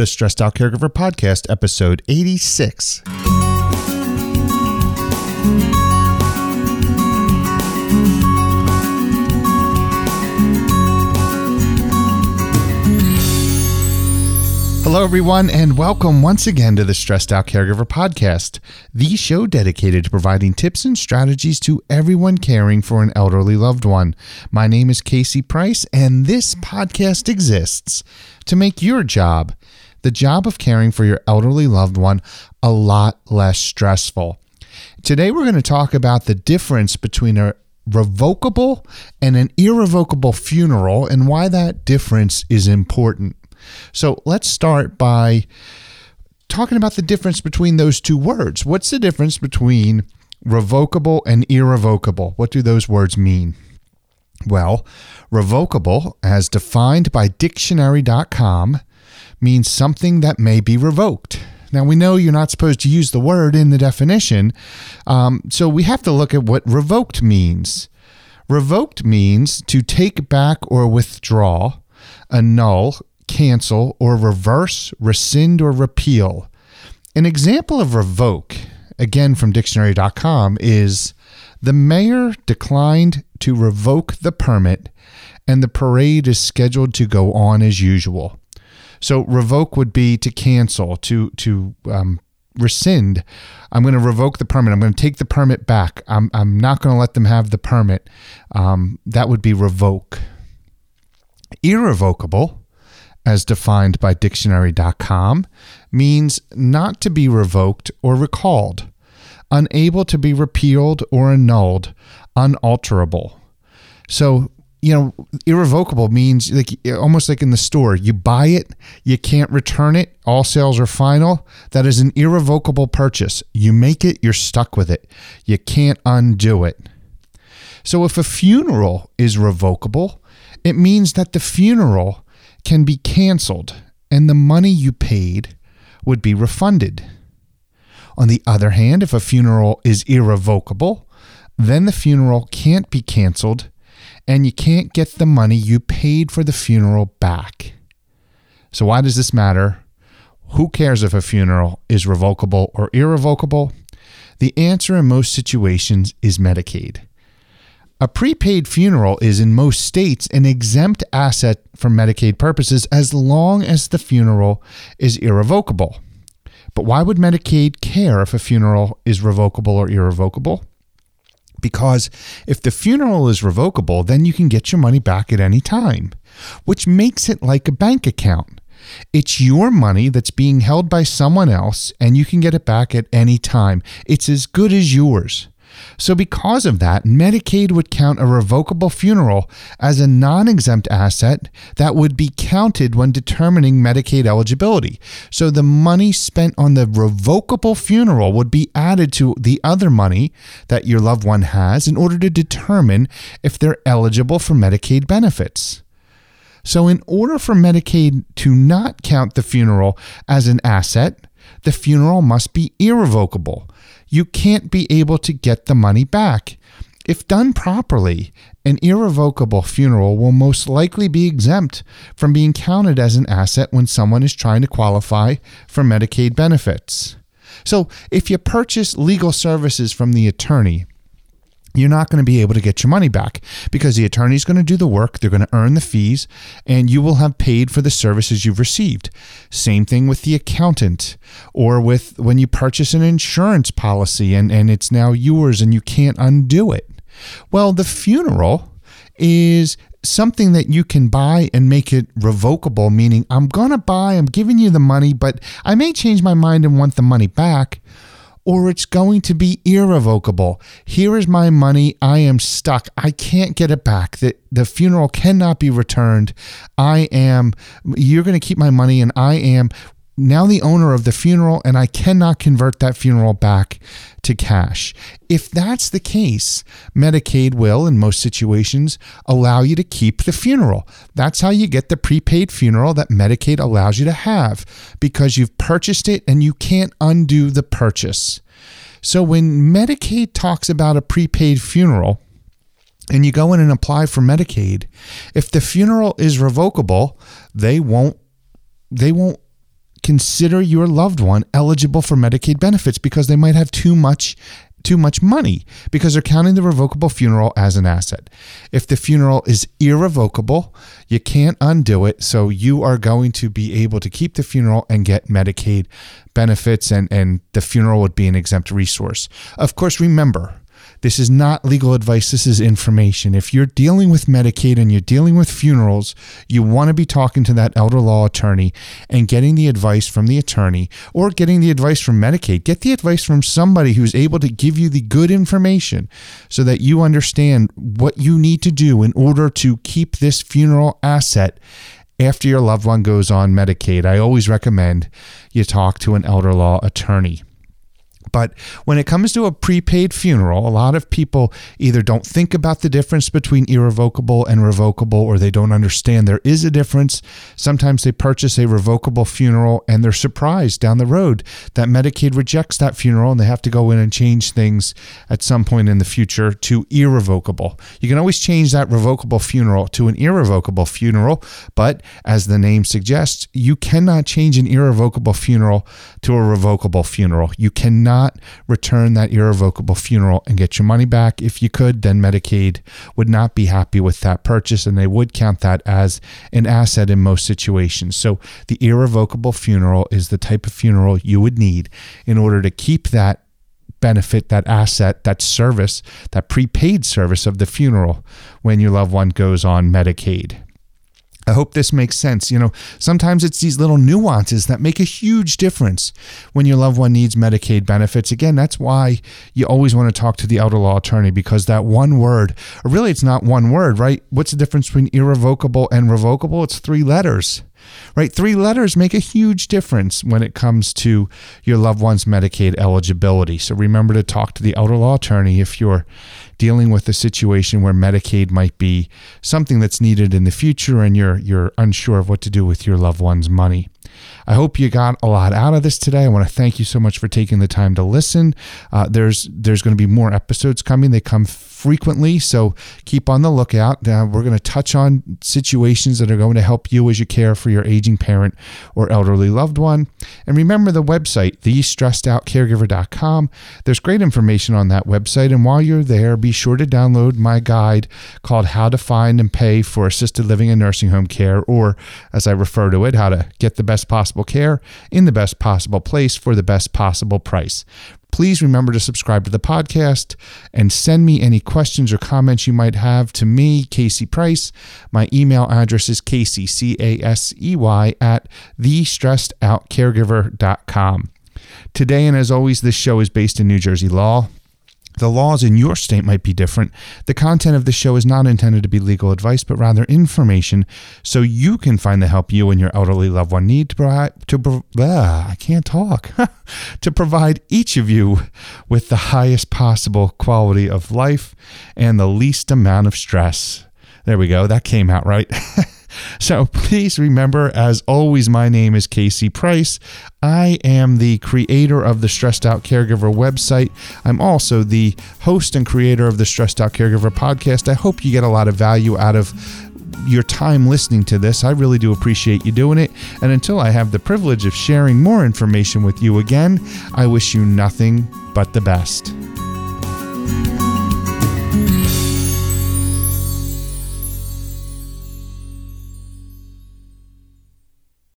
the Stressed Out Caregiver Podcast, episode 86. Hello, everyone, and welcome once again to the Stressed Out Caregiver Podcast, the show dedicated to providing tips and strategies to everyone caring for an elderly loved one. My name is Casey Price, and this podcast exists to make your job, the job of caring for your elderly loved one, a lot less stressful. Today, we're going to talk about the difference between a revocable and an irrevocable funeral and why that difference is important. So let's start by talking about the difference between those two words. What's the difference between revocable and irrevocable? What do those words mean? Well, revocable, as defined by dictionary.com, means something that may be revoked. Now, we know you're not supposed to use the word in the definition, um, so we have to look at what revoked means. Revoked means to take back or withdraw, annul, cancel, or reverse, rescind, or repeal. An example of revoke, again from dictionary.com, is the mayor declined to revoke the permit and the parade is scheduled to go on as usual. So revoke would be to cancel, to to um, rescind. I'm going to revoke the permit. I'm going to take the permit back. I'm I'm not going to let them have the permit. Um, that would be revoke. Irrevocable as defined by dictionary.com, means not to be revoked or recalled, unable to be repealed or annulled, unalterable. So, you know, irrevocable means like almost like in the store, you buy it, you can't return it, all sales are final. That is an irrevocable purchase. You make it, you're stuck with it. You can't undo it. So if a funeral is revocable, it means that the funeral can be canceled and the money you paid would be refunded. On the other hand, if a funeral is irrevocable, then the funeral can't be canceled and you can't get the money you paid for the funeral back. So, why does this matter? Who cares if a funeral is revocable or irrevocable? The answer in most situations is Medicaid. A prepaid funeral is in most states an exempt asset for Medicaid purposes as long as the funeral is irrevocable. But why would Medicaid care if a funeral is revocable or irrevocable? Because if the funeral is revocable, then you can get your money back at any time, which makes it like a bank account. It's your money that's being held by someone else, and you can get it back at any time. It's as good as yours. So, because of that, Medicaid would count a revocable funeral as a non exempt asset that would be counted when determining Medicaid eligibility. So, the money spent on the revocable funeral would be added to the other money that your loved one has in order to determine if they're eligible for Medicaid benefits. So, in order for Medicaid to not count the funeral as an asset, the funeral must be irrevocable you can't be able to get the money back. If done properly, an irrevocable funeral will most likely be exempt from being counted as an asset when someone is trying to qualify for Medicaid benefits. So, if you purchase legal services from the attorney, you're not going to be able to get your money back because the attorney is going to do the work, they're going to earn the fees, and you will have paid for the services you've received. Same thing with the accountant or with when you purchase an insurance policy and, and it's now yours and you can't undo it. Well, the funeral is something that you can buy and make it revocable, meaning I'm going to buy, I'm giving you the money, but I may change my mind and want the money back or it's going to be irrevocable. Here is my money. I am stuck. I can't get it back. The, the funeral cannot be returned. I am, you're going to keep my money, and I am now the owner of the funeral and I cannot convert that funeral back to cash. If that's the case, Medicaid will, in most situations, allow you to keep the funeral. That's how you get the prepaid funeral that Medicaid allows you to have because you've purchased it and you can't undo the purchase. So when Medicaid talks about a prepaid funeral, and you go in and apply for Medicaid, if the funeral is revocable, they won't they won't consider your loved one eligible for Medicaid benefits because they might have too much too much money because they're counting the revocable funeral as an asset. If the funeral is irrevocable, you can't undo it. So you are going to be able to keep the funeral and get Medicaid benefits, and, and the funeral would be an exempt resource. Of course, remember, this is not legal advice. This is information. If you're dealing with Medicaid and you're dealing with funerals, you want to be talking to that elder law attorney and getting the advice from the attorney or getting the advice from Medicaid. Get the advice from somebody who's able to give you the good information so that you understand what you need to do in order to keep this funeral asset after your loved one goes on Medicaid. I always recommend you talk to an elder law attorney. But when it comes to a prepaid funeral, a lot of people either don't think about the difference between irrevocable and revocable or they don't understand there is a difference. Sometimes they purchase a revocable funeral and they're surprised down the road that Medicaid rejects that funeral and they have to go in and change things at some point in the future to irrevocable. You can always change that revocable funeral to an irrevocable funeral, but as the name suggests, you cannot change an irrevocable funeral to a revocable funeral. You cannot not return that irrevocable funeral and get your money back. If you could, then Medicaid would not be happy with that purchase and they would count that as an asset in most situations. So the irrevocable funeral is the type of funeral you would need in order to keep that benefit, that asset, that service, that prepaid service of the funeral when your loved one goes on Medicaid. I hope this makes sense. You know, sometimes it's these little nuances that make a huge difference when your loved one needs Medicaid benefits. Again, that's why you always want to talk to the elder law attorney because that one word, or really it's not one word, right? What's the difference between irrevocable and revocable? It's three letters right? Three letters make a huge difference when it comes to your loved one's Medicaid eligibility. So remember to talk to the elder law attorney if you're dealing with a situation where Medicaid might be something that's needed in the future and you're you're unsure of what to do with your loved one's money. I hope you got a lot out of this today. I want to thank you so much for taking the time to listen. Uh, there's there's going to be more episodes coming. They come frequently, so keep on the lookout. Uh, we're going to touch on situations that are going to help you as you care for your aging parent or elderly loved one. And remember the website, thestressedoutcaregiver.com. There's great information on that website. And while you're there, be sure to download my guide called How to Find and Pay for Assisted Living and Nursing Home Care, or as I refer to it, How to Get the Best Possible Care in the Best Possible Place for the Best Possible Price. Please remember to subscribe to the podcast and send me any questions or comments you might have to me, Casey Price. My email address is Casey, C A S E Y, at thestressedoutcaregiver.com. Today, and as always, this show is based in New Jersey law. The laws in your state might be different. The content of the show is not intended to be legal advice, but rather information so you can find the help you and your elderly loved one need to provide. To, uh, I can't talk. to provide each of you with the highest possible quality of life and the least amount of stress. There we go. That came out right. So please remember, as always, my name is Casey Price. I am the creator of the Stressed Out Caregiver website. I'm also the host and creator of the Stressed Out Caregiver podcast. I hope you get a lot of value out of your time listening to this. I really do appreciate you doing it. And until I have the privilege of sharing more information with you again, I wish you nothing but the best.